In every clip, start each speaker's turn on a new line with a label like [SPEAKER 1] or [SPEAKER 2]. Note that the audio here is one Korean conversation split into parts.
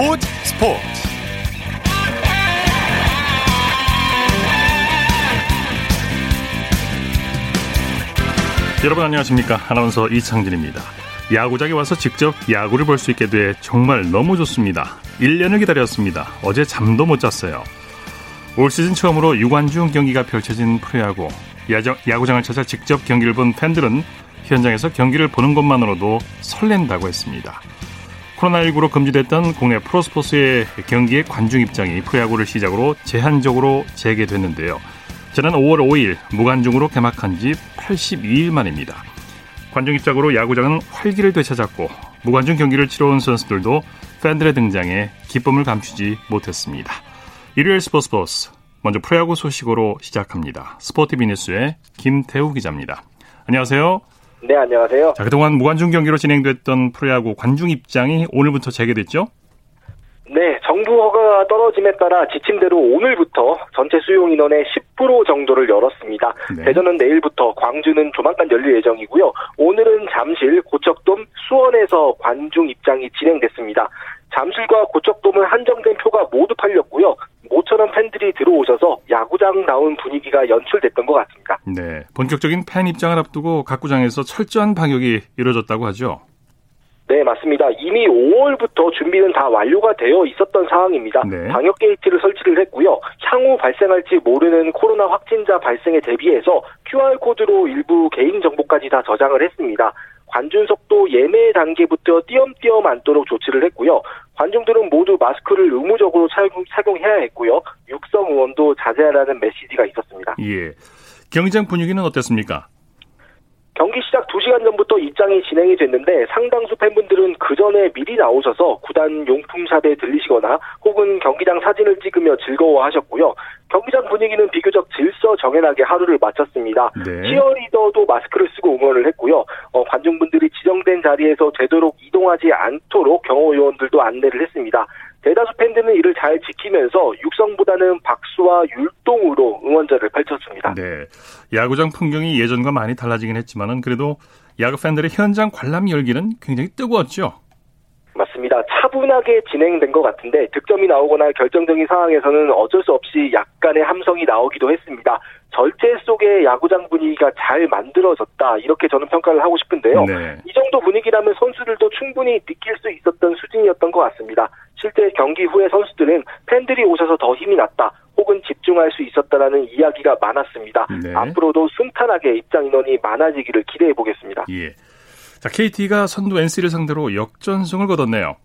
[SPEAKER 1] 스포츠. 스포츠 여러분 안녕하십니까? 아나운서 이창진입니다. 야구장에 와서 직접 야구를 볼 수 있게 돼 정말 너무 좋습니다. 1년을 기다렸습니다. 어제 잠도 못 잤어요. 올 시즌 처음으로 유관중 경기가 펼쳐진 프로야구. 야구장을 찾아 직접 경기를 본 팬들은 현장에서 경기를 보는 것만으로도 설렌다고 했습니다. 코로나19로 금지됐던 국내 프로스포츠의 경기의 관중 입장이 프로야구를 시작으로 제한적으로 재개됐는데요. 지난 5월 5일 무관중으로 개막한 지 82일 만입니다. 관중 입장으로 야구장은 활기를 되찾았고 무관중 경기를 치러온 선수들도 팬들의 등장에 기쁨을 감추지 못했습니다. 일요일 스포츠 버스 먼저 프로야구 소식으로 시작합니다. 스포티비 뉴스의 김태우 기자입니다. 안녕하세요.
[SPEAKER 2] 네, 안녕하세요.
[SPEAKER 1] 자, 그동안 무관중 경기로 진행됐던 프로야구 관중 입장이 오늘부터 재개됐죠?
[SPEAKER 2] 네, 정부 허가가 떨어짐에 따라 지침대로 오늘부터 전체 수용 인원의 10% 정도를 열었습니다. 네. 대전은 내일부터, 광주는 조만간 열릴 예정이고요. 오늘은 잠실, 고척돔, 수원에서 관중 입장이 진행됐습니다. 잠실과 고척돔은 한정된 표가 모두 팔렸고요. 모처럼 팬들이 들어오셔서 야구장 나온 분위기가 연출됐던 것 같습니다.
[SPEAKER 1] 네, 본격적인 팬 입장을 앞두고 각 구장에서 철저한 방역이 이루어졌다고 하죠.
[SPEAKER 2] 네, 맞습니다. 이미 5월부터 준비는 다 완료가 되어 있었던 상황입니다. 네. 방역 게이트를 설치를 했고요. 향후 발생할지 모르는 코로나 확진자 발생에 대비해서 QR코드로 일부 개인 정보까지 다 저장을 했습니다. 관중석도 예매 단계부터 띄엄띄엄 앉도록 조치를 했고요. 관중들은 모두 마스크를 의무적으로 착용, 해야 했고요. 육성 의원도 자제하라는 메시지가 있었습니다.
[SPEAKER 1] 예. 경기장 분위기는 어땠습니까?
[SPEAKER 2] 경기 시작 2시간 전부터 입장이 진행이 됐는데 상당수 팬분들은 그 전에 미리 나오셔서 구단 용품샵에 들리시거나 혹은 경기장 사진을 찍으며 즐거워하셨고요. 경기장 분위기는 비교적 질서 정연하게 하루를 마쳤습니다. 네. 치어리더도 마스크를 쓰고 응원을 했고요. 어, 관중분들이 지정된 자리에서 되도록 이동하지 않도록 경호요원들도 안내를 했습니다. 대다수 팬들은 이를 잘 지키면서 육성보다는 박수와 율동으로 응원자를 펼쳤습니다.
[SPEAKER 1] 네. 야구장 풍경이 예전과 많이 달라지긴 했지만은 그래도 야구 팬들의 현장 관람 열기는 굉장히 뜨거웠죠.
[SPEAKER 2] 맞습니다. 차분하게 진행된 것 같은데 득점이 나오거나 결정적인 상황에서는 어쩔 수 없이 약간의 함성이 나오기도 했습니다. 절제 속의 야구장 분위기가 잘 만들어졌다 이렇게 저는 평가를 하고 싶은데요. 네. 이 정도 분위기라면 선수들도 충분히 느낄 수 있었던 수준이었던 것 같습니다. 실제 경기 후에 선수들은 팬들이 오셔서 더 힘이 났다. 혹은 집중할 수 있었다라는 이야기가 많았습니다. 네. 앞으로도 순탄하게 입장 인원이 많아지기를 기대해 보겠습니다.
[SPEAKER 1] 예. 자, KT가 선두 NC를 상대로 역전승을 거뒀네요.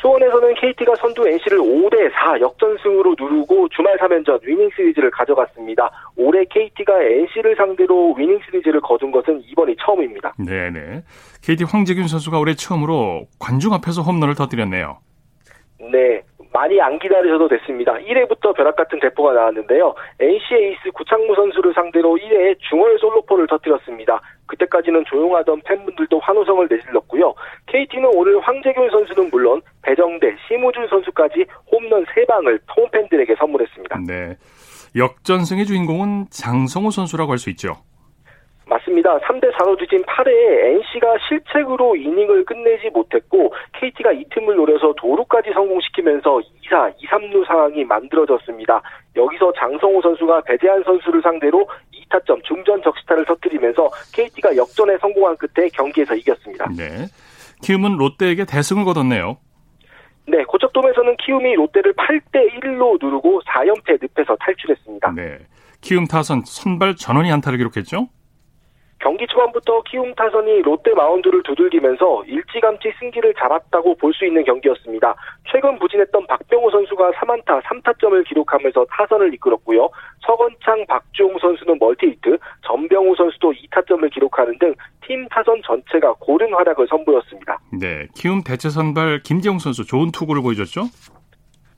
[SPEAKER 2] 수원에서는 KT가 선두 NC를 5대 4 역전승으로 누르고 주말 3연전 위닝 시리즈를 가져갔습니다. 올해 KT가 NC를 상대로 위닝 시리즈를 거둔 것은 이번이 처음입니다.
[SPEAKER 1] 네네. KT 황재균 선수가 올해 처음으로 관중 앞에서 홈런을 터뜨렸네요.
[SPEAKER 2] 네. 많이 안 기다리셔도 됐습니다. 1회부터 벼락 같은 대포가 나왔는데요. NC 에이스 구창무 선수를 상대로 1회에 중월 솔로포를 터뜨렸습니다. 그때까지는 조용하던 팬분들도 환호성을 내질렀고요. KT는 오늘 황재균 선수는 물론 배정대, 심우준 선수까지 홈런 3방을 홈팬들에게 선물했습니다.
[SPEAKER 1] 네. 역전승의 주인공은 장성호 선수라고 할 수 있죠.
[SPEAKER 2] 맞습니다. 3대 4로 뒤진 8회에 NC가 실책으로 이닝을 끝내지 못했고 KT가 이 틈을 노려서 도루까지 성공시키면서 2사, 2, 3루 상황이 만들어졌습니다. 여기서 장성호 선수가 배재한 선수를 상대로 2타점 중전 적시타를 터뜨리면서 KT가 역전에 성공한 끝에 경기에서 이겼습니다.
[SPEAKER 1] 네. 키움은 롯데에게 대승을 거뒀네요.
[SPEAKER 2] 네, 고척돔에서는 키움이 롯데를 8대 1로 누르고 4연패 늪에서 탈출했습니다.
[SPEAKER 1] 네. 키움 타선 선발 전원이 안타를 기록했죠?
[SPEAKER 2] 경기 초반부터 키움 타선이 롯데 마운드를 두들기면서 일찌감치 승기를 잡았다고 볼 수 있는 경기였습니다. 최근 부진했던 박병호 선수가 3안타 3타점을 기록하면서 타선을 이끌었고요. 서건창, 박주홍 선수는 멀티히트, 전병우 선수도 2타점을 기록하는 등 팀 타선 전체가 고른 활약을 선보였습니다.
[SPEAKER 1] 네, 키움 대체 선발 김재웅 선수 좋은 투구를 보여줬죠?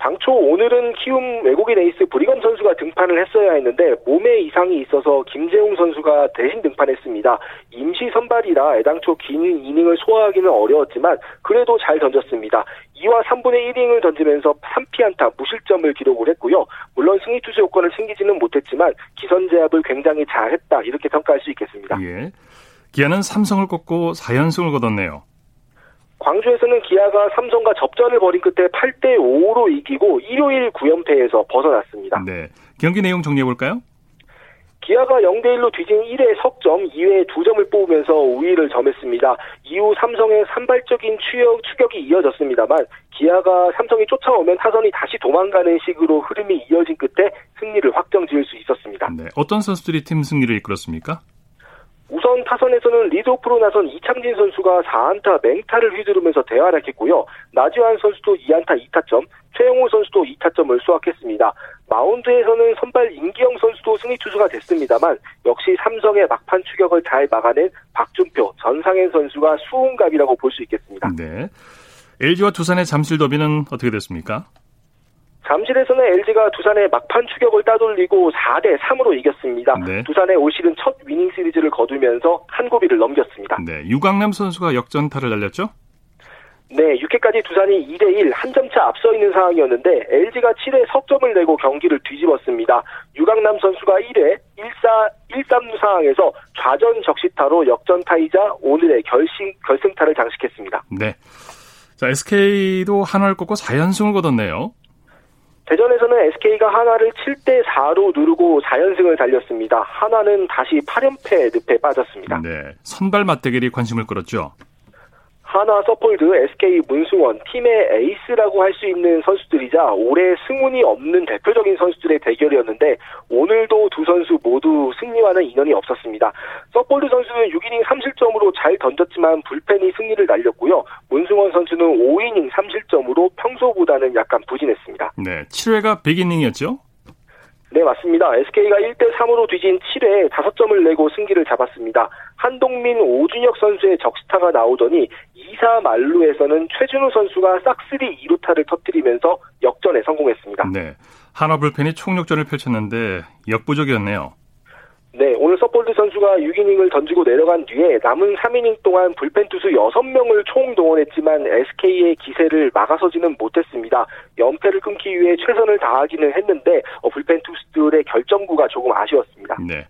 [SPEAKER 2] 당초 오늘은 키움 외국인 에이스 브리건 선수가 등판을 했어야 했는데 몸에 이상이 있어서 김재웅 선수가 대신 등판했습니다. 임시 선발이라 애당초 긴 이닝을 소화하기는 어려웠지만 그래도 잘 던졌습니다. 2와 3분의 1이닝을 던지면서 3피안타 무실점을 기록을 했고요. 물론 승리 투수 요건을 챙기지는 못했지만 기선 제압을 굉장히 잘했다 이렇게 평가할 수 있겠습니다.
[SPEAKER 1] 예. 기아는 삼성을 꺾고 4연승을 거뒀네요.
[SPEAKER 2] 광주에서는 기아가 삼성과 접전을 벌인 끝에 8대 5로 이기고 일요일 9연패에서 벗어났습니다.
[SPEAKER 1] 네. 경기 내용 정리해 볼까요?
[SPEAKER 2] 기아가 0대 1로 뒤진 1회 석점, 2회 2점을 뽑으면서 우위를 점했습니다. 이후 삼성의 산발적인 추격, 추격이 이어졌습니다만 기아가 삼성이 쫓아오면 타선이 다시 도망가는 식으로 흐름이 이어진 끝에 승리를 확정 지을 수 있었습니다.
[SPEAKER 1] 네. 어떤 선수들이 팀 승리를 이끌었습니까?
[SPEAKER 2] 우선 타선에서는 리드오프로 나선 이창진 선수가 4안타 맹타를 휘두르면서 대활약했고요. 나지환 선수도 2안타 2타점, 최영호 선수도 2타점을 수확했습니다. 마운드에서는 선발 임기영 선수도 승리 투수가 됐습니다만 역시 삼성의 막판 추격을 잘 막아낸 박준표, 전상현 선수가 수훈갑이라고 볼 수 있겠습니다.
[SPEAKER 1] 네. LG와 두산의 잠실 더비는 어떻게 됐습니까?
[SPEAKER 2] 잠실에서는 LG가 두산의 막판 추격을 따돌리고 4대 3으로 이겼습니다.
[SPEAKER 1] 네.
[SPEAKER 2] 두산의 올 시즌 첫 위닝 시리즈를 거두면서 한 고비를 넘겼습니다.
[SPEAKER 1] 네. 유강남 선수가 역전타를 날렸죠?
[SPEAKER 2] 네, 6회까지 두산이 2대1 한 점 차 앞서 있는 상황이었는데 LG가 7회 석점을 내고 경기를 뒤집었습니다. 유강남 선수가 1회 1사 1-3루 상황에서 좌전 적시타로 역전타이자 오늘의 결승 결승타를 장식했습니다.
[SPEAKER 1] 네. 자, SK도 한화를 꺾고 4연승을 거뒀네요.
[SPEAKER 2] 대전에서는 SK가 하나를 7대 4로 누르고 4연승을 달렸습니다. 하나는 다시 8연패 늪에 빠졌습니다.
[SPEAKER 1] 네. 선발 맞대결이 관심을 끌었죠.
[SPEAKER 2] 한화 서폴드, SK 문승원, 팀의 에이스라고 할 수 있는 선수들이자 올해 승운이 없는 대표적인 선수들의 대결이었는데 오늘도 두 선수 모두 승리와는 인연이 없었습니다. 서폴드 선수는 6이닝 3실점으로 잘 던졌지만 불펜이 승리를 날렸고요. 문승원 선수는 5이닝 3실점으로 평소보다는 약간 부진했습니다.
[SPEAKER 1] 네. 7회가 빅이닝이었죠?
[SPEAKER 2] 네, 맞습니다. SK가 1대 3으로 뒤진 7회에 5점을 내고 승기를 잡았습니다. 한동민, 오준혁 선수의 적시타가 나오더니 2사 만루에서는 최준우 선수가 싹쓸이 2루타를 터뜨리면서 역전에 성공했습니다.
[SPEAKER 1] 네. 한화 불펜이 총력전을 펼쳤는데 역부족이었네요.
[SPEAKER 2] 네, 오늘 서폴드 선수가 6이닝을 던지고 내려간 뒤에 남은 3이닝 동안 불펜 투수 6명을 총 동원했지만 SK의 기세를 막아서지는 못했습니다. 연패를 끊기 위해 최선을 다하기는 했는데 어, 불펜 투수들의 결정구가 조금 아쉬웠습니다.
[SPEAKER 1] 네.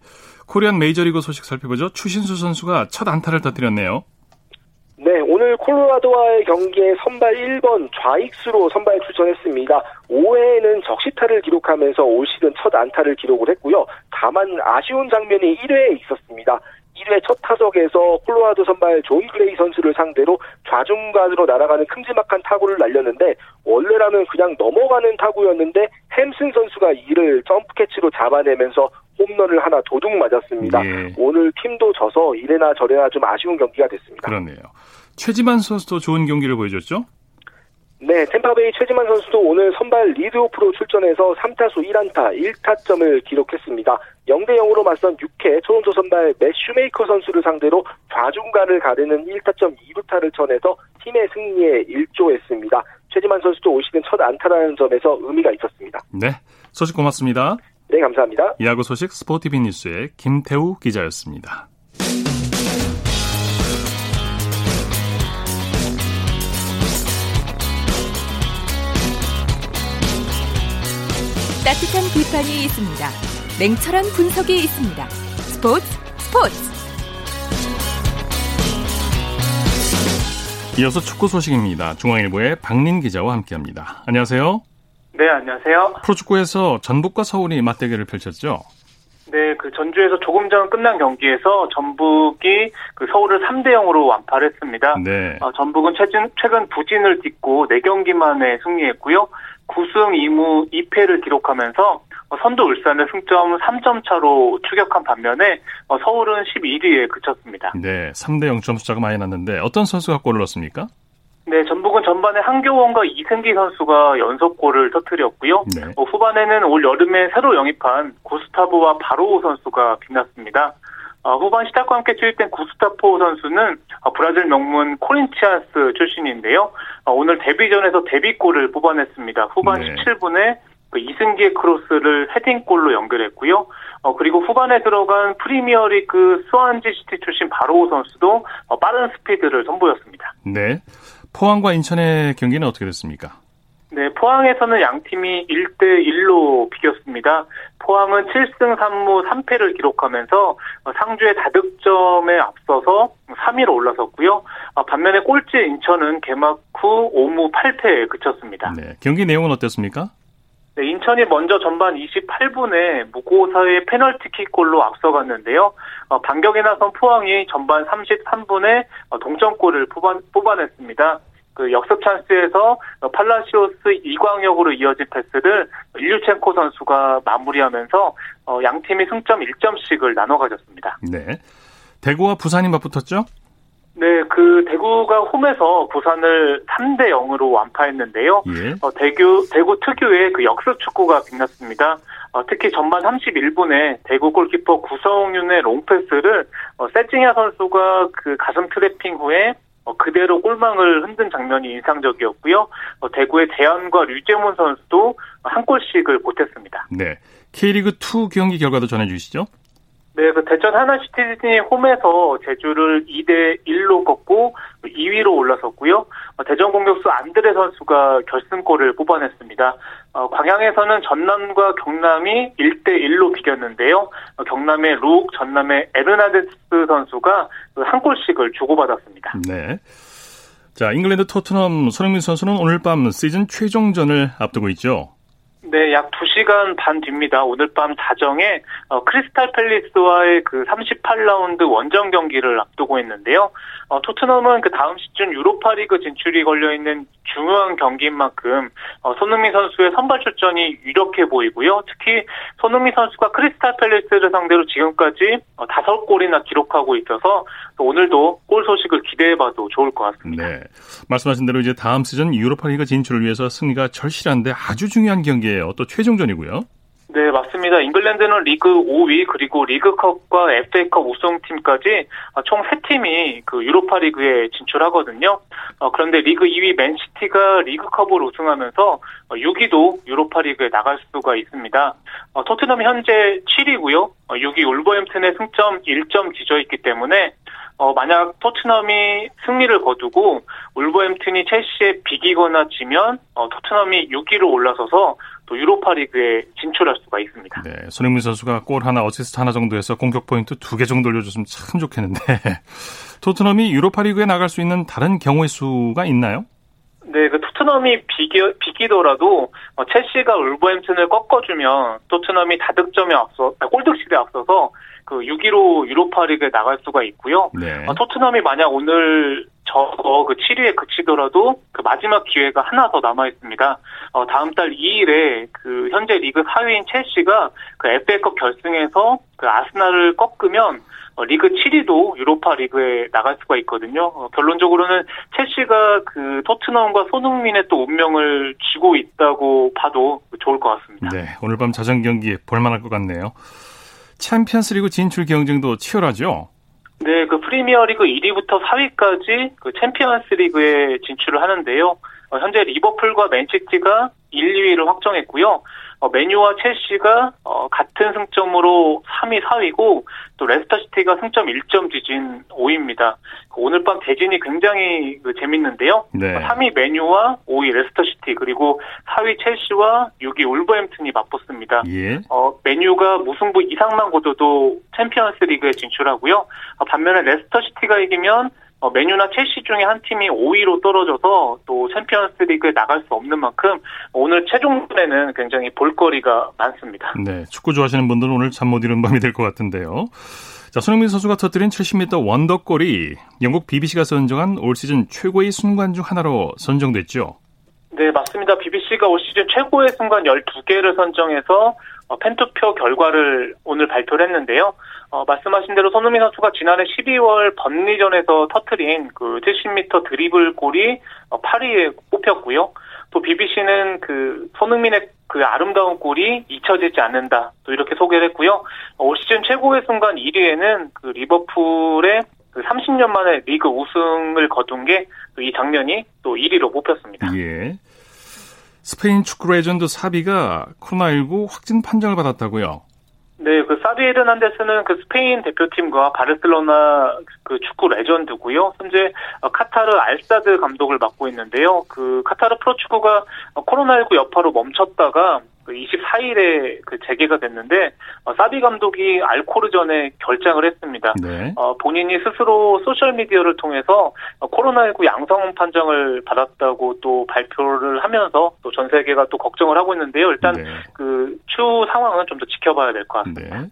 [SPEAKER 1] 코리안 메이저리그 소식 살펴보죠. 추신수 선수가 첫 안타를 터뜨렸네요.
[SPEAKER 2] 네, 오늘 콜로라도와의 경기에 선발 1번 좌익수로 선발 출전했습니다. 5회에는 적시타를 기록하면서 올 시즌 첫 안타를 기록을 했고요. 다만 아쉬운 장면이 1회에 있었습니다. 1회 첫 타석에서 콜로라도 선발 존 그레이 선수를 상대로 좌중간으로 날아가는 큼지막한 타구를 날렸는데 원래라면 그냥 넘어가는 타구였는데 햄슨 선수가 이를 점프 캐치로 잡아내면서 홈런을 하나 도둑 맞았습니다.
[SPEAKER 1] 예.
[SPEAKER 2] 오늘 팀도 져서 이래나 저래나 좀 아쉬운 경기가 됐습니다.
[SPEAKER 1] 그렇네요. 최지만 선수도 좋은 경기를 보여줬죠?
[SPEAKER 2] 네, 템파베이 최지만 선수도 오늘 선발 리드오프로 출전해서 3타수 1안타 1타점을 기록했습니다. 0대 0으로 맞선 6회 토론토 선발 맷 슈메이커 선수를 상대로 좌중간을 가르는 1타점 2루타를 쳐내서 팀의 승리에 일조했습니다. 최지만 선수도 올 시즌 첫 안타라는 점에서 의미가 있었습니다.
[SPEAKER 1] 네. 소식 고맙습니다.
[SPEAKER 2] 네, 감사합니다.
[SPEAKER 1] 야구 소식 스포티비 뉴스의 김태우 기자였습니다.
[SPEAKER 3] 따뜻한 비판이 있습니다. 냉철한 분석이 있습니다. 스포츠 스포츠
[SPEAKER 1] 이어서 축구 소식입니다. 중앙일보의 박린 기자와 함께합니다. 안녕하세요.
[SPEAKER 4] 네, 안녕하세요.
[SPEAKER 1] 프로축구에서 전북과 서울이 맞대결을 펼쳤죠.
[SPEAKER 4] 네, 그 전주에서 조금 전 끝난 경기에서 전북이 그 서울을 3대 0으로 완파를 했습니다.
[SPEAKER 1] 네.
[SPEAKER 4] 어, 전북은 최근, 최근 부진을 딛고 4경기 만에 승리했고요. 9승 2무 2패를 기록하면서 어, 선두 울산을 승점 3점 차로 추격한 반면에 어, 서울은 11위에 그쳤습니다.
[SPEAKER 1] 네, 3대 0점 숫자가 많이 났는데 어떤 선수가 골을 넣었습니까?
[SPEAKER 4] 네, 전북은 전반에 한교원과 이승기 선수가 연속골을 터뜨렸고요.
[SPEAKER 1] 네.
[SPEAKER 4] 어, 후반에는 올 여름에 새로 영입한 구스타보와 바로우 선수가 빛났습니다. 어, 후반 시작과 함께 투입된 구스타포 선수는 어, 브라질 명문 코린치아스 출신인데요. 어, 오늘 데뷔전에서 데뷔골을 뽑아냈습니다. 후반
[SPEAKER 1] 네.
[SPEAKER 4] 17분에 그 이승기의 크로스를 헤딩골로 연결했고요. 어, 그리고 후반에 들어간 프리미어리그 스완지 시티 출신 바로우 선수도 어, 빠른 스피드를 선보였습니다.
[SPEAKER 1] 네. 포항과 인천의 경기는 어떻게 됐습니까?
[SPEAKER 4] 네, 포항에서는 양 팀이 1대 1로 비겼습니다. 포항은 7승 3무 3패를 기록하면서 상주에 다득점에 앞서서 3위로 올라섰고요. 어, 반면에 꼴찌 인천은 개막 후 5무 8패에 그쳤습니다.
[SPEAKER 1] 네, 경기 내용은 어땠습니까?
[SPEAKER 4] 네, 인천이 먼저 전반 28분에 무고사의 페널티킥골로 앞서갔는데요. 어, 반격에 나선 포항이 전반 33분에 어, 동점골을 뽑아, 뽑아냈습니다. 그 역습 찬스에서 팔라시오스 이광혁으로 이어진 패스를 일류첸코 선수가 마무리하면서 어, 양 팀이 승점 1점씩을 나눠 가졌습니다.
[SPEAKER 1] 네. 대구와 부산이 맞붙었죠?
[SPEAKER 4] 네, 그 대구가 홈에서 부산을 3대 0으로 완파했는데요.
[SPEAKER 1] 예.
[SPEAKER 4] 어, 대구 대구 특유의 그 역습 축구가 빛났습니다. 어, 특히 전반 31분에 대구 골키퍼 구성윤의 롱패스를 어, 세징야 선수가 그 가슴 트래핑 후에 어, 그대로 골망을 흔든 장면이 인상적이었고요. 어, 대구의 대한과 류재문 선수도 한 골씩을 보탰습니다.
[SPEAKER 1] 네. K리그 2 경기 결과도 전해 주시죠.
[SPEAKER 4] 네, 그 대전 하나시티즌이 홈에서 제주를 2대 1로 꺾고 2위로 올라섰고요. 어, 대전 공격수 안드레 선수가 결승골을 뽑아냈습니다. 어, 광양에서는 전남과 경남이 1대 1로 비겼는데요. 어, 경남의 룩, 전남의 에르난데스 선수가 그 한 골씩을 주고받았습니다.
[SPEAKER 1] 네. 자, 잉글랜드 토트넘 손흥민 선수는 오늘 밤 시즌 최종전을 앞두고 있죠.
[SPEAKER 4] 네, 약 2시간 반 뒤입니다. 오늘 밤 자정에 어, 크리스탈 팰리스와의 그 38라운드 원정 경기를 앞두고 있는데요. 어, 토트넘은 그 다음 시즌 유로파리그 진출이 걸려 있는 중요한 경기인 만큼 어, 손흥민 선수의 선발 출전이 유력해 보이고요. 특히 손흥민 선수가 크리스탈 팰리스를 상대로 지금까지 어, 5골이나 기록하고 있어서 오늘도 골 소식을 기대해봐도 좋을 것 같습니다.
[SPEAKER 1] 네. 말씀하신 대로 이제 다음 시즌 유로파리그 진출을 위해서 승리가 절실한데 아주 중요한 경기 예요. 또 최종전이고요.
[SPEAKER 4] 네, 맞습니다. 잉글랜드는 리그 5위 그리고 리그컵과 FA컵 우승팀까지 총 3팀이 그 유로파 리그에 진출하거든요. 어, 그런데 리그 2위 맨시티가 리그컵을 우승하면서 6위도 유로파 리그에 나갈 수가 있습니다. 어, 토트넘이 현재 7위고요. 6위 어, 울버햄튼의 승점 1점 뒤져 있기 때문에 어, 만약 토트넘이 승리를 거두고 울버햄튼이 첼시에 비기거나 지면 어, 토트넘이 6위로 올라서서 또 유로파 리그에 진출할 수가 있습니다.
[SPEAKER 1] 네, 손흥민 선수가 골 하나, 어시스트 하나 정도에서 공격 포인트 두 개 정도 올려줬으면 참 좋겠는데 토트넘이 유로파 리그에 나갈 수 있는 다른 경우의 수가 있나요?
[SPEAKER 4] 네, 그 토트넘이 비기, 비기더라도 어, 첼시가 울버햄튼을 꺾어주면 토트넘이 다득점에 앞서 아, 골득실에 앞서서 그 6위로 유로파리그에 나갈 수가 있고요.
[SPEAKER 1] 네.
[SPEAKER 4] 어, 토트넘이 만약 오늘 저거 그 7위에 그치더라도 그 마지막 기회가 하나 더 남아 있습니다. 어, 다음 달 2일에 그 현재 리그 4위인 첼시가 그 FA컵 결승에서 그 아스날을 꺾으면 어, 리그 7위도 유로파 리그에 나갈 수가 있거든요. 어, 결론적으로는 첼시가 그 토트넘과 손흥민의 또 운명을 쥐고 있다고 봐도 좋을 것 같습니다.
[SPEAKER 1] 네, 오늘 밤 자정 경기 볼만할 것 같네요. 챔피언스리그 진출 경쟁도 치열하죠.
[SPEAKER 4] 네, 그 프리미어리그 1위부터 4위까지 그 챔피언스리그에 진출을 하는데요. 어, 현재 리버풀과 맨시티가 1, 2위를 확정했고요. 어, 맨유와 첼시가 어, 같은 승점으로 3위, 4위고 또 레스터시티가 승점 1점 뒤진 5위입니다. 그 오늘 밤 대진이 굉장히 그 재밌는데요.
[SPEAKER 1] 네.
[SPEAKER 4] 3위 맨유와 5위 레스터시티 그리고 4위 첼시와 6위 울버햄튼이 맞붙습니다.
[SPEAKER 1] 예.
[SPEAKER 4] 어, 맨유가 무승부 이상만 거둬도 챔피언스 리그에 진출하고요. 어, 반면에 레스터시티가 이기면 어, 맨유나 첼시 중에 한 팀이 5위로 떨어져서 또 챔피언스 리그에 나갈 수 없는 만큼 오늘 최종전에는 굉장히 볼거리가 많습니다.
[SPEAKER 1] 네, 축구 좋아하시는 분들은 오늘 잠 못 이루는 밤이 될 것 같은데요. 자, 손흥민 선수가 터뜨린 70m 원더골이 영국 BBC가 선정한 올 시즌 최고의 순간 중 하나로 선정됐죠.
[SPEAKER 4] 네, 맞습니다. BBC가 올 시즌 최고의 순간 12개를 선정해서 어, 팬투표 결과를 오늘 발표를 했는데요. 어, 말씀하신 대로 손흥민 선수가 지난해 12월 번리전에서 터트린 그 70m 드리블 골이 8위에 어, 뽑혔고요. 또 BBC는 그 손흥민의 그 아름다운 골이 잊혀지지 않는다. 또 이렇게 소개를 했고요. 어, 올 시즌 최고의 순간 1위에는 그 리버풀의 그 30년 만에 리그 우승을 거둔 게 이 장면이 또 1위로 뽑혔습니다.
[SPEAKER 1] 예. 스페인 축구 레전드 사비가 코로나19 확진 판정을 받았다고요?
[SPEAKER 4] 네, 그 사비 에르난데스는 그 스페인 대표팀과 바르셀로나 그 축구 레전드고요. 현재 카타르 알사드 감독을 맡고 있는데요. 그 카타르 프로축구가 코로나19 여파로 멈췄다가 24일에 그, 그 재개가 됐는데 어, 사비 감독이 알코르 전에 결장을 했습니다. 네. 어, 본인이 스스로 소셜 미디어를 통해서 코로나19 양성 판정을 받았다고 또 발표를 하면서 또 전 세계가 또 걱정을 하고 있는데요. 일단 네. 그 추후 상황은 좀 더 지켜봐야 될 것 같습니다. 네.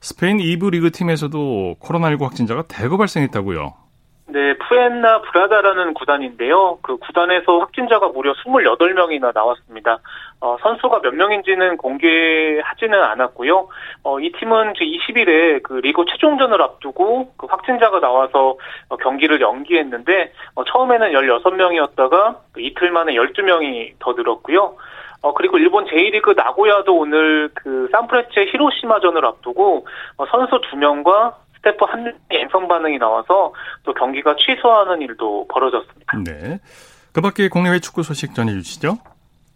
[SPEAKER 1] 스페인 2부 리그 팀에서도 코로나19 확진자가 대거 발생했다고요.
[SPEAKER 4] 네, 푸엔라브라다라는 구단인데요. 그 구단에서 확진자가 무려 28명이나 나왔습니다. 어, 선수가 몇 명인지는 공개하지는 않았고요. 어, 이 팀은 20일에 그 리그 최종전을 앞두고 그 확진자가 나와서 어, 경기를 연기했는데 어, 처음에는 16명이었다가 그 이틀 만에 12명이 더 늘었고요. 어, 그리고 일본 제1리그 나고야도 오늘 그 산프레체 히로시마전을 앞두고 어, 선수 2명과 스태프 한 명의 앵성 반응이 나와서 또 경기가 취소하는 일도 벌어졌습니다.
[SPEAKER 1] 네. 그 밖에 국내외 축구 소식 전해주시죠.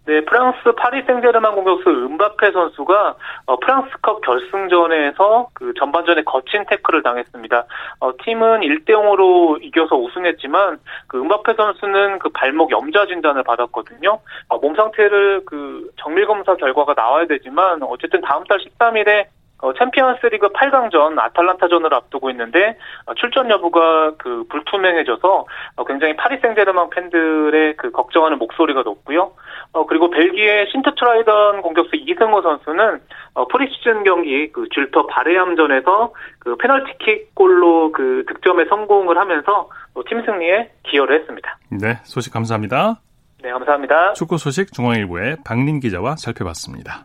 [SPEAKER 4] 네, 프랑스 파리 생제르맹 공격수 은바페 선수가 어, 프랑스컵 결승전에서 그 전반전에 거친 태클을 당했습니다. 어, 팀은 1대 0으로 이겨서 우승했지만 그 은바페 선수는 그 발목 염좌 진단을 받았거든요. 어, 몸 상태를 그 정밀 검사 결과가 나와야 되지만 어쨌든 다음 달 13일에 어, 챔피언스리그 8강전 아탈란타전을 앞두고 있는데 어, 출전 여부가 그 불투명해져서 어, 굉장히 파리 생제르맹 팬들의 그 걱정하는 목소리가 높고요. 어, 그리고 벨기에 신트트라이던 공격수 이승호 선수는 어, 프리시즌 경기 그 줄터 바레암전에서 그 페널티킥 골로 그 득점에 성공을 하면서 팀 승리에 기여를 했습니다.
[SPEAKER 1] 네, 소식 감사합니다.
[SPEAKER 4] 네, 감사합니다.
[SPEAKER 1] 축구 소식 중앙일보의 박린 기자와 살펴봤습니다.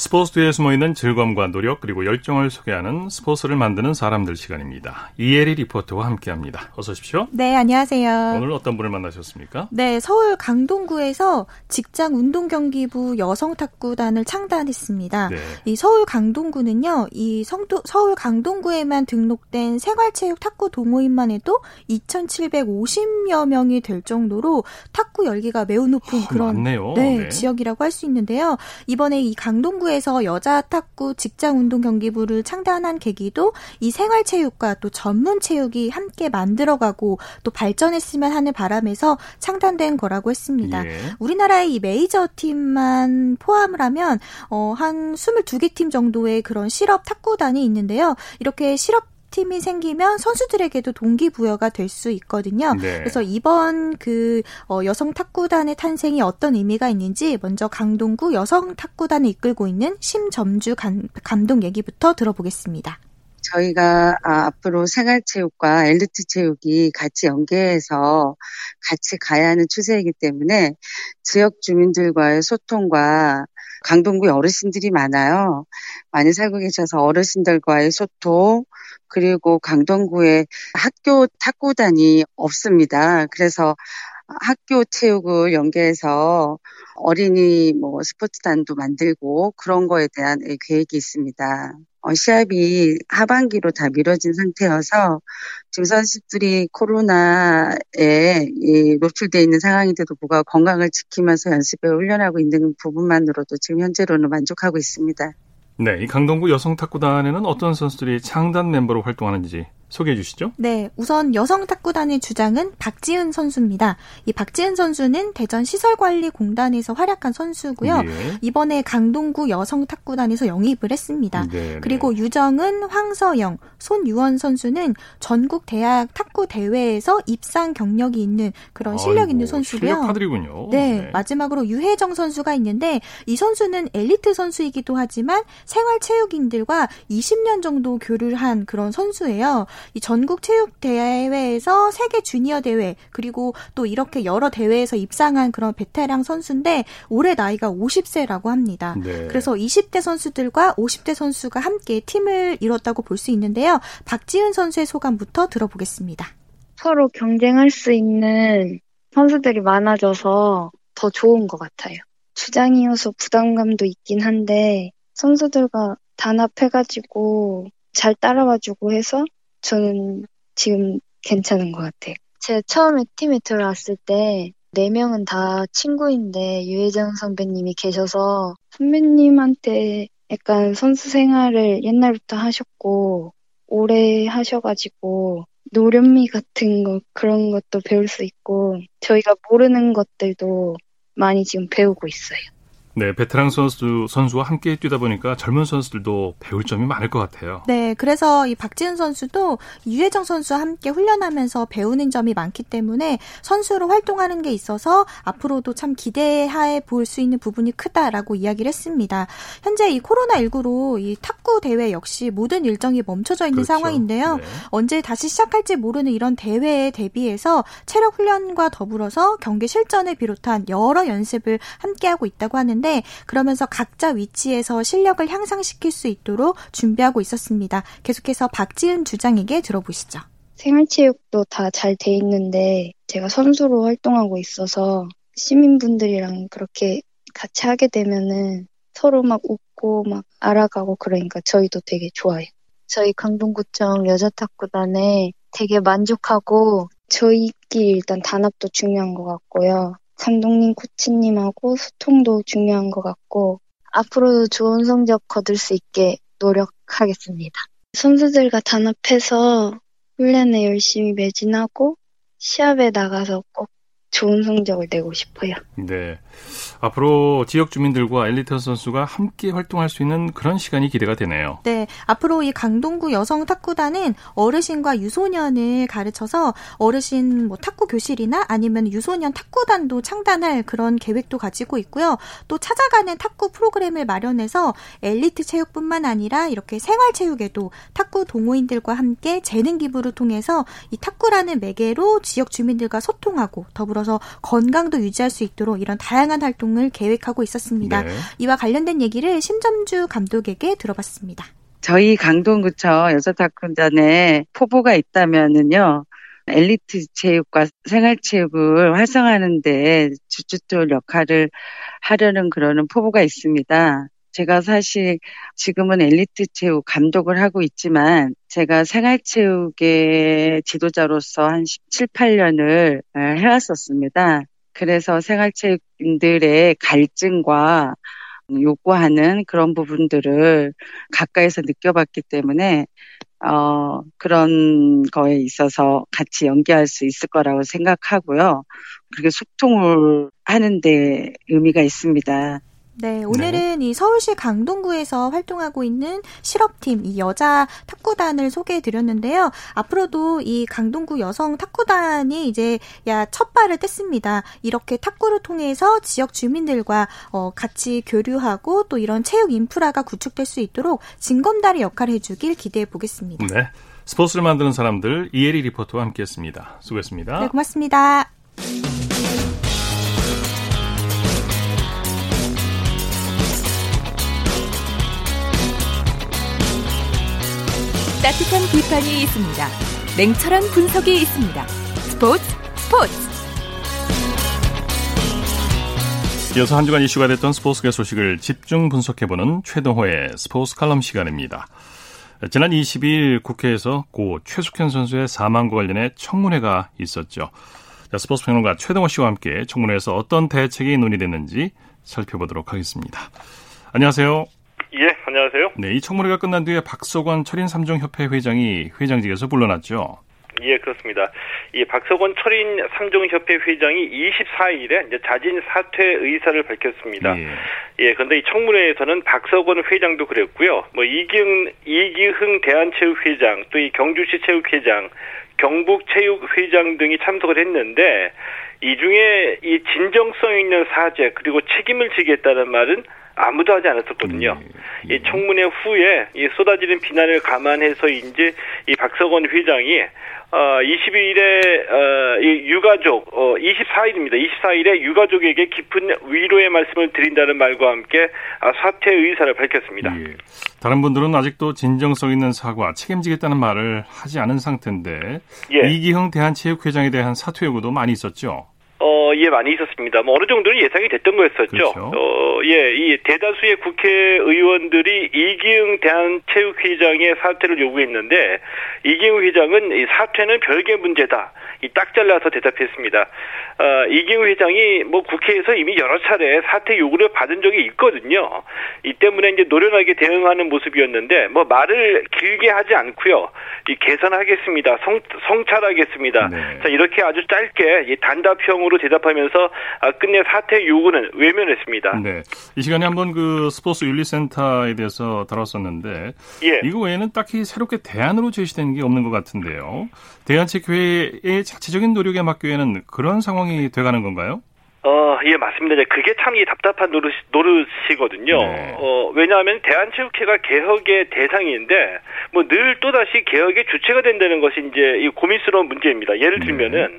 [SPEAKER 1] 스포츠 뒤에 숨어있는 즐거움과 노력 그리고 열정을 소개하는 스포츠를 만드는 사람들 시간입니다. 이혜리 리포터와 함께합니다. 어서 오십시오.
[SPEAKER 5] 네, 안녕하세요.
[SPEAKER 1] 오늘 어떤 분을 만나셨습니까?
[SPEAKER 5] 네, 서울 강동구에서 직장 운동 경기부 여성 탁구단을 창단했습니다. 네. 이 서울 강동구는요, 이 성도, 서울 강동구에만 등록된 생활체육 탁구 동호인만 해도 2,750여 명이 될 정도로 탁구 열기가 매우 높은 그런 네, 네, 지역이라고 할 수 있는데요. 이번에 이 강동구 에 서울에서 여자 탁구 직장 운동 경기부를 창단한 계기도 이 생활체육과 또 전문 체육이 함께 만들어가고 또 발전했으면 하는 바람에서 창단된 거라고 했습니다. 예. 우리나라의 이 메이저 팀만 포함을 하면 어, 한 22개 팀 정도의 그런 실업 탁구단이 있는데요. 이렇게 실업 팀이 생기면 선수들에게도 동기부여가 될 수 있거든요. 네. 그래서 이번 그 어, 여성 탁구단의 탄생이 어떤 의미가 있는지 먼저 강동구 여성 탁구단을 이끌고 있는 심점주 감, 감독 얘기부터 들어보겠습니다.
[SPEAKER 6] 저희가 아, 앞으로 생활체육과 엘리트 체육이 같이 연계해서 같이 가야 하는 추세이기 때문에 지역 주민들과의 소통과 강동구에 어르신들이 많아요. 많이 살고 계셔서 어르신들과의 소통, 그리고 강동구에 학교 탁구단이 없습니다. 그래서 학교 체육을 연계해서 어린이 뭐 스포츠단도 만들고 그런 거에 대한 계획이 있습니다. 어, 시합이 하반기로 다 미뤄진 상태여서 지금 선수들이 코로나에 노출되어 있는 상황인데도 불구하고 건강을 지키면서 연습에 훈련하고 있는 부분만으로도 지금 현재로는 만족하고 있습니다.
[SPEAKER 1] 네, 이 강동구 여성 탁구단에는 어떤 선수들이 창단 멤버로 활동하는지 소개해 주시죠.
[SPEAKER 5] 네, 우선 여성 탁구단의 주장은 박지은 선수입니다. 이 박지은 선수는 대전 시설관리공단에서 활약한 선수고요. 네. 이번에 강동구 여성 탁구단에서 영입을 했습니다. 네, 네. 그리고 유정은, 황서영, 손유원 선수는 전국 대학 탁구 대회에서 입상 경력이 있는 그런 실력 아이고, 있는 선수고요.
[SPEAKER 1] 실력파들이군요.
[SPEAKER 5] 네, 네, 마지막으로 유혜정 선수가 있는데 이 선수는 엘리트 선수이기도 하지만 생활체육인들과 20년 정도 교류를 한 그런 선수예요. 이 전국 체육 대회에서 세계 주니어 대회 그리고 또 이렇게 여러 대회에서 입상한 그런 베테랑 선수인데 올해 나이가 50세라고 합니다. 네. 그래서 20대 선수들과 50대 선수가 함께 팀을 이뤘다고 볼 수 있는데요. 박지은 선수의 소감부터 들어보겠습니다.
[SPEAKER 7] 서로 경쟁할 수 있는 선수들이 많아져서 더 좋은 것 같아요. 주장이어서 부담감도 있긴 한데 선수들과 단합해가지고 잘 따라와주고 해서 저는 지금 괜찮은 것 같아요. 제가 처음에 팀에 들어왔을 때 4명은 다 친구인데 유혜정 선배님이 계셔서 선배님한테 약간 선수 생활을 옛날부터 하셨고 오래 하셔가지고 노련미 같은 거 그런 것도 배울 수 있고 저희가 모르는 것들도 많이 지금 배우고 있어요.
[SPEAKER 1] 네, 베테랑 선수 선수와 함께 뛰다 보니까 젊은 선수들도 배울 점이 많을 것 같아요.
[SPEAKER 5] 네, 그래서 이 박지은 선수도 유혜정 선수와 함께 훈련하면서 배우는 점이 많기 때문에 선수로 활동하는 게 있어서 앞으로도 참 기대해 볼수 있는 부분이 크다라고 이야기를 했습니다. 현재 이 코로나 19로 이 탁구 대회 역시 모든 일정이 멈춰져 있는 그렇죠. 상황인데요. 네. 언제 다시 시작할지 모르는 이런 대회에 대비해서 체력 훈련과 더불어서 경기 실전을 비롯한 여러 연습을 함께 하고 있다고 하는데 있는데 그러면서 각자 위치에서 실력을 향상시킬 수 있도록 준비하고 있었습니다. 계속해서 박지은 주장에게 들어보시죠.
[SPEAKER 7] 생활체육도 다 잘 돼 있는데 제가 선수로 활동하고 있어서 시민분들이랑 그렇게 같이 하게 되면은 서로 막 웃고 막 알아가고 그러니까 저희도 되게 좋아요. 저희 강동구청 여자탁구단에 되게 만족하고 저희끼리 일단 단합도 중요한 것 같고요. 감독님, 코치님하고 소통도 중요한 것 같고 앞으로도 좋은 성적 거둘 수 있게 노력하겠습니다. 선수들과 단합해서 훈련에 열심히 매진하고 시합에 나가서 꼭 좋은 성적을 내고 싶어요.
[SPEAKER 1] 네. 앞으로 지역 주민들과 엘리트 선수가 함께 활동할 수 있는 그런 시간이 기대가 되네요.
[SPEAKER 5] 네. 앞으로 이 강동구 여성 탁구단은 어르신과 유소년을 가르쳐서 어르신 뭐 탁구 교실이나 아니면 유소년 탁구단도 창단할 그런 계획도 가지고 있고요. 또 찾아가는 탁구 프로그램을 마련해서 엘리트 체육뿐만 아니라 이렇게 생활 체육에도 탁구 동호인들과 함께 재능 기부를 통해서 이 탁구라는 매개로 지역 주민들과 소통하고 더불어 서 건강도 유지할 수 있도록 이런 다양한 활동 활동을 계획하고 있었습니다. 네. 이와 관련된 얘기를 신점주 감독에게 들어봤습니다.
[SPEAKER 6] 저희 강동구청 여자탁구단에 포부가 있다면은요. 엘리트 체육과 생활체육을 활성화하는데 주춧돌 역할을 하려는 그러는 포부가 있습니다. 제가 사실 지금은 엘리트 체육 감독을 하고 있지만 제가 생활체육의 지도자로서 한 17, 8년을 해왔었습니다. 그래서 생활체육인들의 갈증과 요구하는 그런 부분들을 가까이서 느껴봤기 때문에 어, 그런 거에 있어서 같이 연기할 수 있을 거라고 생각하고요. 그렇게 소통을 하는데 의미가 있습니다.
[SPEAKER 5] 네, 오늘은 네. 이 서울시 강동구에서 활동하고 있는 실업팀, 이 여자 탁구단을 소개해 드렸는데요. 앞으로도 이 강동구 여성 탁구단이 이제 야, 첫 발을 뗐습니다. 이렇게 탁구를 통해서 지역 주민들과 어, 같이 교류하고 또 이런 체육 인프라가 구축될 수 있도록 징검다리 역할을 해주길 기대해 보겠습니다.
[SPEAKER 1] 네. 스포츠를 만드는 사람들 이혜리 리포터와 함께했습니다. 수고했습니다.
[SPEAKER 5] 네, 고맙습니다.
[SPEAKER 3] 따뜻한 비판이 있습니다. 냉철한 분석이 있습니다. 스포츠 스포츠.
[SPEAKER 1] 이어서 한 주간 이슈가 됐던 스포츠계 소식을 집중 분석해보는 최동호의 스포츠 칼럼 시간입니다. 지난 20일 국회에서 고 최숙현 선수의 사망과 관련해 청문회가 있었죠. 자, 스포츠 평론가 최동호 씨와 함께 청문회에서 어떤 대책이 논의됐는지 살펴보도록 하겠습니다. 안녕하세요.
[SPEAKER 8] 예, 안녕하세요.
[SPEAKER 1] 네, 이 청문회가 끝난 뒤에 박석원 철인 삼종협회 회장이 회장직에서 물러났죠.
[SPEAKER 8] 예, 그렇습니다. 이 박석원 철인 삼종협회 회장이 24일에 이제 자진 사퇴 의사를 밝혔습니다. 예. 예, 그런데 이 청문회에서는 박석원 회장도 그랬고요. 뭐 이기흥 이기흥 대한체육회장, 또 이 경주시 체육회장, 경북체육회장 등이 참석을 했는데 이 중에 이 진정성 있는 사죄 그리고 책임을 지겠다는 말은 아무도 하지 않았었거든요. 예, 예. 이 청문회 후에 이 쏟아지는 비난을 감안해서인지 이 박석원 회장이 어 22일에 어 유가족 어 24일입니다. 24일에 유가족에게 깊은 위로의 말씀을 드린다는 말과 함께 아, 사퇴 의사를 밝혔습니다. 예.
[SPEAKER 1] 다른 분들은 아직도 진정성 있는 사과, 책임지겠다는 말을 하지 않은 상태인데 예. 이기흥 대한체육회장에 대한 사퇴 요구도 많이 있었죠.
[SPEAKER 8] 어, 예, 많이 있었습니다. 뭐 어느 정도는 예상이 됐던 거였었죠. 그렇죠. 어, 예, 이 대다수의 국회의원들이 이기흥 대한체육회장의 사퇴를 요구했는데 이기흥 회장은 이 사퇴는 별개 문제다. 이 딱 잘라서 대답했습니다. 어, 이기우 회장이 뭐 국회에서 이미 여러 차례 사퇴 요구를 받은 적이 있거든요. 이 때문에 이제 노련하게 대응하는 모습이었는데 뭐 말을 길게 하지 않고요. 이 개선하겠습니다. 성, 성찰하겠습니다. 네. 자 이렇게 아주 짧게 이 단답형으로 대답하면서 아, 끝내 사퇴 요구는 외면했습니다.
[SPEAKER 1] 네. 이 시간에 한번 그 스포츠 윤리센터에 대해서 다뤘었는데 예. 이거 외에는 딱히 새롭게 대안으로 제시되는 게 없는 것 같은데요. 대한체육회의 자체적인 노력에 맡기에는 그런 상황이 돼가는 건가요?
[SPEAKER 8] 어, 예, 맞습니다. 그게 참 이 답답한 노릇, 노릇이거든요. 네. 어, 왜냐하면 대한체육회가 개혁의 대상인데, 뭐 늘 또다시 개혁의 주체가 된다는 것이 이제 이 고민스러운 문제입니다. 예를 네. 들면은, 네.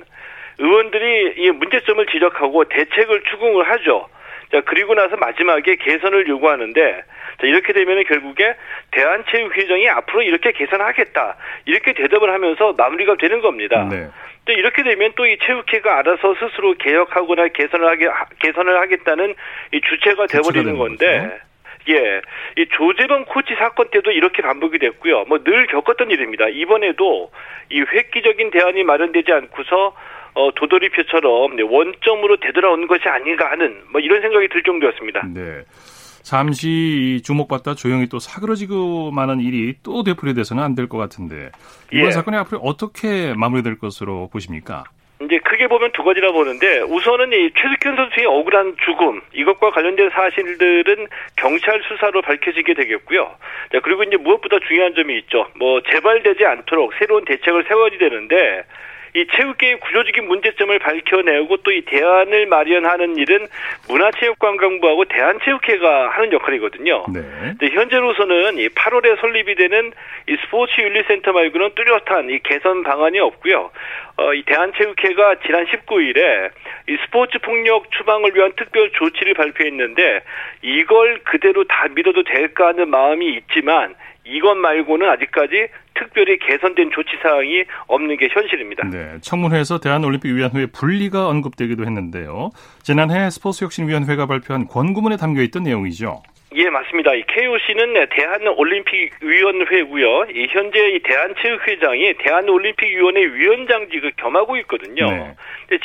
[SPEAKER 8] 의원들이 이 문제점을 지적하고 대책을 추궁을 하죠. 자, 그리고 나서 마지막에 개선을 요구하는데, 자, 이렇게 되면 결국에 대한체육회장이 앞으로 이렇게 개선하겠다. 이렇게 대답을 하면서 마무리가 되는 겁니다. 네. 또 이렇게 되면 또 이 체육회가 알아서 스스로 개혁하거나 개선을 하게 개선을 하겠다는 이 주체가 돼버리는 건데. 예, 이 조재범 코치 사건 때도 이렇게 반복이 됐고요. 뭐 늘 겪었던 일입니다. 이번에도 이 획기적인 대안이 마련되지 않고서 어, 도돌이표처럼 원점으로 되돌아오는 것이 아닌가 하는 뭐 이런 생각이 들 정도였습니다.
[SPEAKER 1] 네. 잠시 주목받다 조용히 또 사그러지고 마는 일이 또 되풀이돼서는 안 될 것 같은데 이번 예. 사건이 앞으로 어떻게 마무리될 것으로 보십니까?
[SPEAKER 8] 이제 크게 보면 두 가지라 보는데 우선은 이 최숙현 선수의 억울한 죽음 이것과 관련된 사실들은 경찰 수사로 밝혀지게 되겠고요. 자, 그리고 이제 무엇보다 중요한 점이 있죠. 뭐 재발되지 않도록 새로운 대책을 세워야 되는데 이 체육계의 구조적인 문제점을 밝혀내고 또 이 대안을 마련하는 일은 문화체육관광부하고 대한체육회가 하는 역할이거든요. 네. 현재로서는 이 8월에 설립이 되는 이 스포츠 윤리센터 말고는 뚜렷한 이 개선 방안이 없고요. 어, 이 대한체육회가 지난 19일에 이 스포츠 폭력 추방을 위한 특별 조치를 발표했는데 이걸 그대로 다 믿어도 될까 하는 마음이 있지만 이것 말고는 아직까지 특별히 개선된 조치 사항이 없는 게 현실입니다.
[SPEAKER 1] 네, 청문회에서 대한올림픽위원회 분리가 언급되기도 했는데요. 지난해 스포츠혁신위원회가 발표한 권고문에 담겨 있던 내용이죠.
[SPEAKER 8] 예, 맞습니다. 이 KOC는 대한올림픽위원회고요. 이 현재 이 대한체육회장이 대한올림픽위원회 위원장직을 겸하고 있거든요. 네.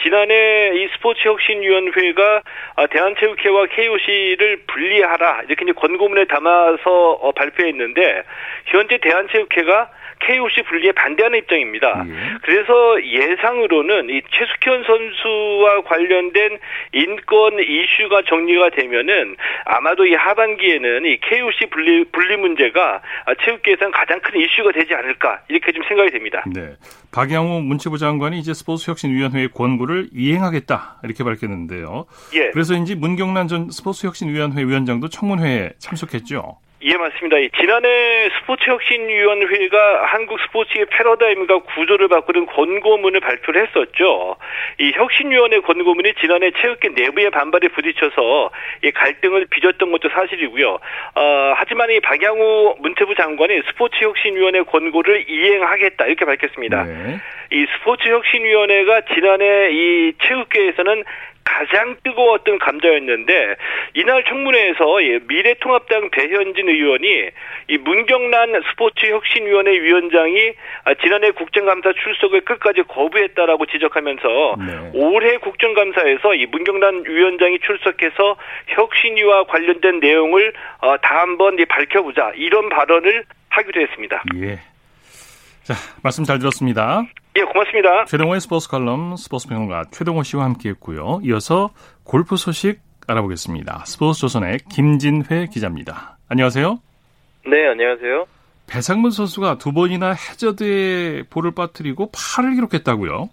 [SPEAKER 8] 지난해 이 스포츠혁신위원회가 아, 대한체육회와 KOC를 분리하라 이렇게 이제 권고문에 담아서 어, 발표했는데 현재 대한체육회가 KOC 분리에 반대하는 입장입니다. 예. 그래서 예상으로는 이 최숙현 선수와 관련된 인권 이슈가 정리가 되면은 아마도 이 하반 기에는 이 KOC 분리 분리 문제가 체육계에서는 가장 큰 이슈가 되지 않을까 이렇게 좀 생각이 됩니다.
[SPEAKER 1] 네. 박양호 문체부 장관이 이제 스포츠혁신위원회의 권고를 이행하겠다 이렇게 밝혔는데요. 예. 그래서인지 문경란 전 스포츠혁신위원회 위원장도 청문회에 참석했죠.
[SPEAKER 8] 예, 맞습니다. 지난해 스포츠혁신위원회가 한국 스포츠의 패러다임과 구조를 바꾸는 권고문을 발표를 했었죠. 이 혁신위원회 권고문이 지난해 체육계 내부의 반발에 부딪혀서 이 갈등을 빚었던 것도 사실이고요. 어, 하지만 이 박양우 문체부 장관이 스포츠혁신위원회 권고를 이행하겠다 이렇게 밝혔습니다. 네. 이 스포츠혁신위원회가 지난해 이 체육계에서는 가장 뜨거웠던 감자였는데 이날 청문회에서 미래통합당 배현진 의원이 이 문경란 스포츠혁신위원회 위원장이 아, 지난해 국정감사 출석을 끝까지 거부했다라고 지적하면서 네. 올해 국정감사에서 이 문경란 위원장이 출석해서 혁신위와 관련된 내용을 어, 다 한번 밝혀보자 이런 발언을 하기로 했습니다.
[SPEAKER 1] 예. 자, 말씀 잘 들었습니다.
[SPEAKER 8] 예, 고맙습니다.
[SPEAKER 1] 최동호의 스포츠 칼럼 스포츠 평론가 최동호 씨와 함께했고요. 이어서 골프 소식 알아보겠습니다. 스포츠 조선의 김진회 기자입니다. 안녕하세요.
[SPEAKER 9] 네, 안녕하세요.
[SPEAKER 1] 배상문 선수가 두 번이나 해저드에 볼을 빠뜨리고 파를 기록했다고요?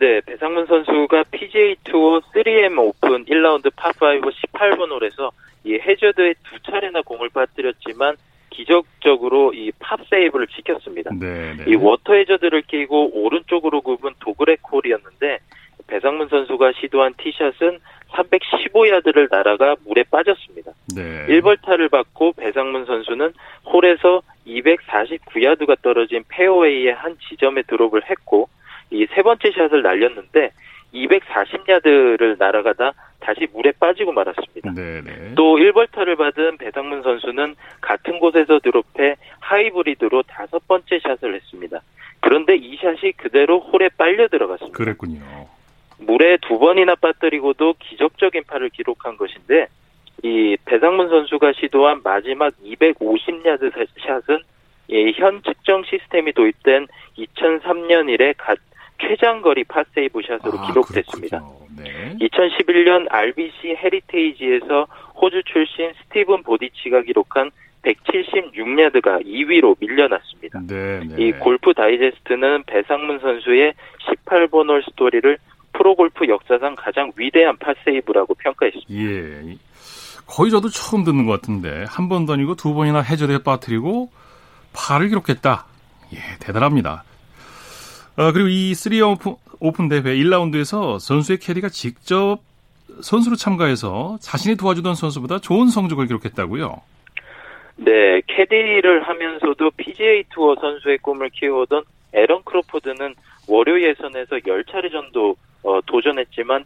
[SPEAKER 9] 네, 배상문 선수가 PGA 투어 3M 오픈 1라운드 파5 18번 홀에서 이 해저드에 두 차례나 공을 빠뜨렸지만 기적적으로 이 파 세이브를 지켰습니다. 네네. 네. 이 워터 해저드를 끼고 오른쪽으로 굽은 도그렉 홀이었는데 배상문 선수가 시도한 티샷은 315야드를 날아가 물에 빠졌습니다. 네. 1벌타를 받고 배상문 선수는 홀에서 249야드가 떨어진 페어웨이의 한 지점에 드롭을 했고 이 세 번째 샷을 날렸는데 240야드를 날아가다 다시 물에 빠지고 말았습니다. 네네. 네. 또 1벌타를 받은 배상문 선수는 같은 곳에서 드롭해 하이브리드로 다섯 번째 샷을 했습니다. 그런데 이 샷이 그대로 홀에 빨려 들어갔습니다.
[SPEAKER 1] 그랬군요.
[SPEAKER 9] 물에 두 번이나 빠뜨리고도 기적적인 팔을 기록한 것인데 이 배상문 선수가 시도한 마지막 250야드 샷은 현 측정 시스템이 도입된 2003년 이래 갓 최장거리 파세이브 샷으로 아, 기록됐습니다. 네. 2011년 RBC 헤리테이지에서 호주 출신 스티븐 보디치가 기록한 176야드가 2위로 밀려났습니다. 네, 네. 이 골프 다이제스트는 배상문 선수의 18번 홀 스토리를 프로골프 역사상 가장 위대한 파세이브라고 평가했습니다.
[SPEAKER 1] 예. 거의 저도 처음 듣는 것 같은데 한 번도 아니고 두 번이나 해저드에 빠뜨리고 파를 기록했다. 예, 대단합니다. 아, 그리고 이 3M 오픈, 오픈 대회 1라운드에서 선수의 캐디가 직접 선수로 참가해서 자신이 도와주던 선수보다 좋은 성적을 기록했다고요?
[SPEAKER 9] 네, 캐디를 하면서도 PGA 투어 선수의 꿈을 키워오던 에런 크로포드는 월요 예선에서 10차례 정도 어, 도전했지만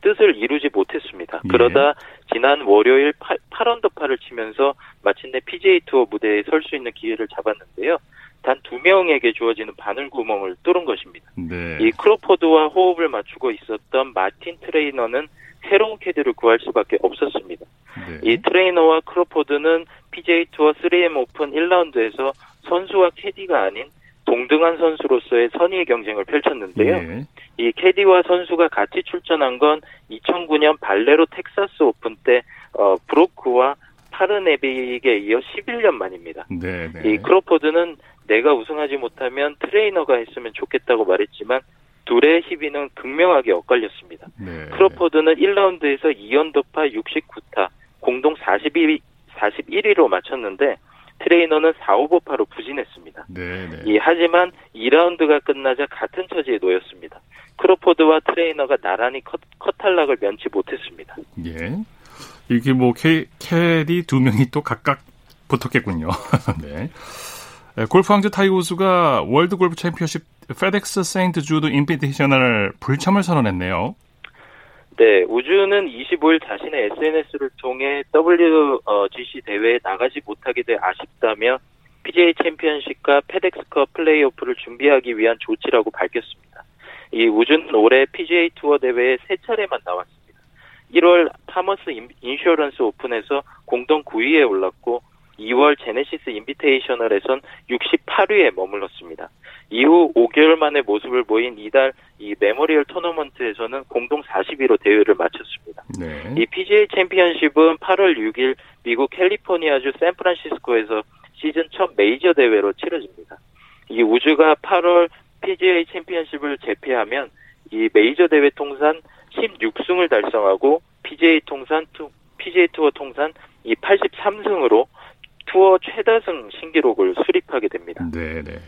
[SPEAKER 9] 뜻을 이루지 못했습니다. 예. 그러다 지난 월요일 8, 8언더파를 치면서 마침내 PGA 투어 무대에 설 수 있는 기회를 잡았는데요. 단 두 명에게 주어지는 바늘 구멍을 뚫은 것입니다. 네. 이 크로포드와 호흡을 맞추고 있었던 마틴 트레이너는 새로운 캐디를 구할 수밖에 없었습니다. 네. 이 트레이너와 크로포드는 PGA 투어 3M 오픈 1라운드에서 선수와 캐디가 아닌 동등한 선수로서의 선의의 경쟁을 펼쳤는데요. 네. 이 캐디와 선수가 같이 출전한 건 2009년 발레로 텍사스 오픈 때 어, 브로크와 파르네빅에 이어 11년 만입니다. 네, 네. 이 크로포드는 내가 우승하지 못하면 트레이너가 했으면 좋겠다고 말했지만 둘의 희비는 극명하게 엇갈렸습니다. 네. 크로포드는 1라운드에서 2언더파 69타, 공동 42, 41위로 마쳤는데 트레이너는 4오버파로 부진했습니다. 네, 네. 이, 하지만 2라운드가 끝나자 같은 처지에 놓였습니다. 크로포드와 트레이너가 나란히 컷, 컷 탈락을 면치 못했습니다.
[SPEAKER 1] 예. 이게 뭐 캐, 캐디 두 명이 또 각각 붙었겠군요. 네. 골프 황제 타이거 우즈가 월드 골프 챔피언십 페덱스 세인트 주드 인비테이셔널 불참을 선언했네요.
[SPEAKER 9] 네, 우즈는 25일 자신의 SNS를 통해 WGC 대회에 나가지 못하게 돼 아쉽다며 PGA 챔피언십과 페덱스컵 플레이오프를 준비하기 위한 조치라고 밝혔습니다. 이 우즈는 올해 PGA 투어 대회에 세 차례만 나왔습니다. 1월 파머스 인슈어런스 오픈에서 공동 9위에 올랐고 2월 제네시스 인비테이셔널에선 68위에 머물렀습니다. 이후 5개월 만에 모습을 보인 이달 이 메모리얼 토너먼트에서는 공동 40위로 대회를 마쳤습니다. 네. 이 PGA 챔피언십은 8월 6일 미국 캘리포니아주 샌프란시스코에서 시즌 첫 메이저 대회로 치러집니다. 이 우주가 8월 PGA 챔피언십을 제패하면 이 메이저 대회 통산 16승을 달성하고 PGA 통산 PGA 투어 통산 이 83승으로 투어 최다승 신기록을 수립하게 됩니다.
[SPEAKER 1] 네, 네.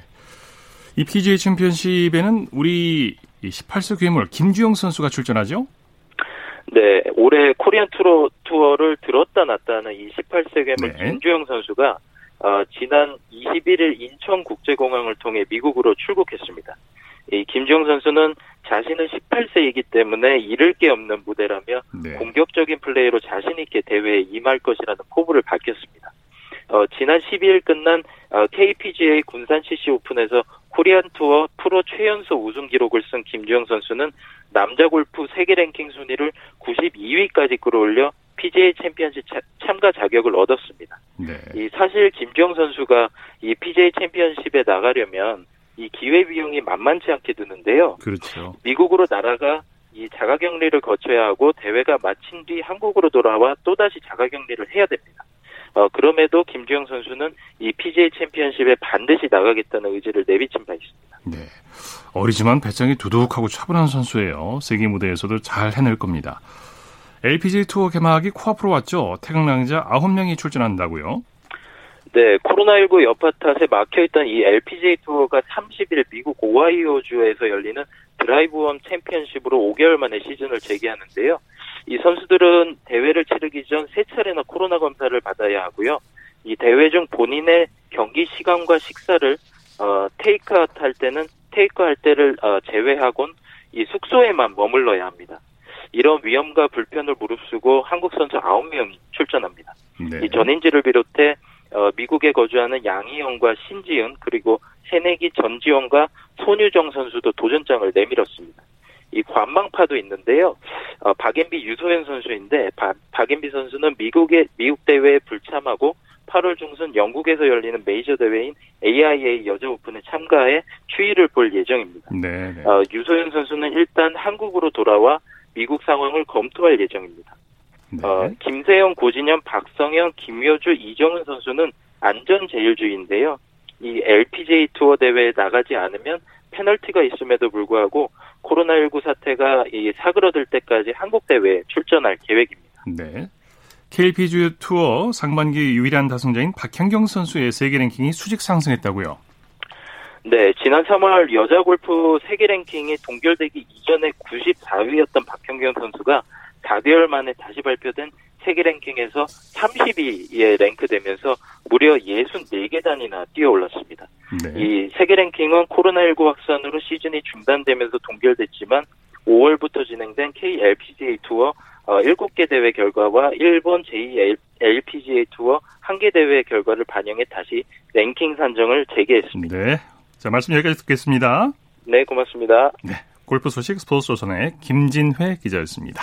[SPEAKER 1] 이 PGA 챔피언십에는 우리 18세 괴물 김주영 선수가 출전하죠?
[SPEAKER 9] 네, 올해 코리안 투어 투어를 들었다 놨다는 이 18세 괴물 네. 김주영 선수가 어, 지난 21일 인천국제공항을 통해 미국으로 출국했습니다. 이 김주형 선수는 자신은 18세이기 때문에 잃을 게 없는 무대라며 네. 공격적인 플레이로 자신 있게 대회에 임할 것이라는 포부를 밝혔습니다. 어, 지난 12일 끝난 어, KPGA 군산 CC 오픈에서 코리안 투어 프로 최연소 우승 기록을 쓴 김주형 선수는 남자 골프 세계 랭킹 순위를 92위까지 끌어올려 PGA 챔피언십 참가 자격을 얻었습니다. 네. 이 사실 김주영 선수가 이 PGA 챔피언십에 나가려면 이 기회 비용이 만만치 않게 드는데요.
[SPEAKER 1] 그렇죠.
[SPEAKER 9] 미국으로 날아가 이 자가격리를 거쳐야 하고 대회가 마친 뒤 한국으로 돌아와 또다시 자가격리를 해야 됩니다. 어, 그럼에도 김주영 선수는 이 PGA 챔피언십에 반드시 나가겠다는 의지를 내비친 바 있습니다.
[SPEAKER 1] 네. 어리지만 배짱이 두둑하고 차분한 선수예요. 세계 무대에서도 잘 해낼 겁니다. LPGA 투어 개막이 코앞으로 왔죠. 태극낭자 9명이 출전한다고요?
[SPEAKER 9] 네, 코로나19 여파 탓에 막혀있던 이 LPGA 투어가 30일 미국 오하이오주에서 열리는 드라이브원 챔피언십으로 5개월 만에 시즌을 재개하는데요. 이 선수들은 대회를 치르기 전 세 차례나 코로나 검사를 받아야 하고요. 이 대회 중 본인의 경기 시간과 식사를 어, 테이크아웃 할 때는 테이크할 때를 어, 제외하곤 이 숙소에만 머물러야 합니다. 이런 위험과 불편을 무릅쓰고 한국 선수 9명이 출전합니다. 네. 이 전인지를 비롯해 어, 미국에 거주하는 양희영과 신지은 그리고 새내기 전지원과 손유정 선수도 도전장을 내밀었습니다. 이 관망파도 있는데요. 어, 박앤비 유소연 선수인데 바, 박앤비 선수는 미국의 미국 대회에 불참하고 8월 중순 영국에서 열리는 메이저 대회인 AIA 여자 오픈에 참가해 추위를 볼 예정입니다. 네, 네. 어, 유소연 선수는 일단 한국으로 돌아와 미국 상황을 검토할 예정입니다. 네. 어, 김세영, 고진현, 박성현, 김효주, 이정은 선수는 안전 제일주의인데요. 이 LPGA 투어 대회에 나가지 않으면 페널티가 있음에도 불구하고 코로나19 사태가 이 사그러들 때까지 한국 대회에 출전할 계획입니다.
[SPEAKER 1] 네. KLPG 투어 상반기 유일한 다승자인 박현경 선수의 세계 랭킹이 수직 상승했다고요?
[SPEAKER 9] 네, 지난 3월 여자 골프 세계 랭킹이 동결되기 이전에 94위였던 박현경 선수가 4개월 만에 다시 발표된 세계 랭킹에서 30위에 랭크되면서 무려 64계단이나 뛰어올랐습니다. 네. 이 세계 랭킹은 코로나19 확산으로 시즌이 중단되면서 동결됐지만 5월부터 진행된 KLPGA 투어 7개 어, 대회 결과와 일본 제2LPGA 투어 1개 대회 결과를 반영해 다시 랭킹 산정을 재개했습니다.
[SPEAKER 1] 네. 자, 말씀 여기까지 듣겠습니다.
[SPEAKER 9] 네, 고맙습니다.
[SPEAKER 1] 네. 골프 소식 스포츠 조선의 김진회 기자였습니다.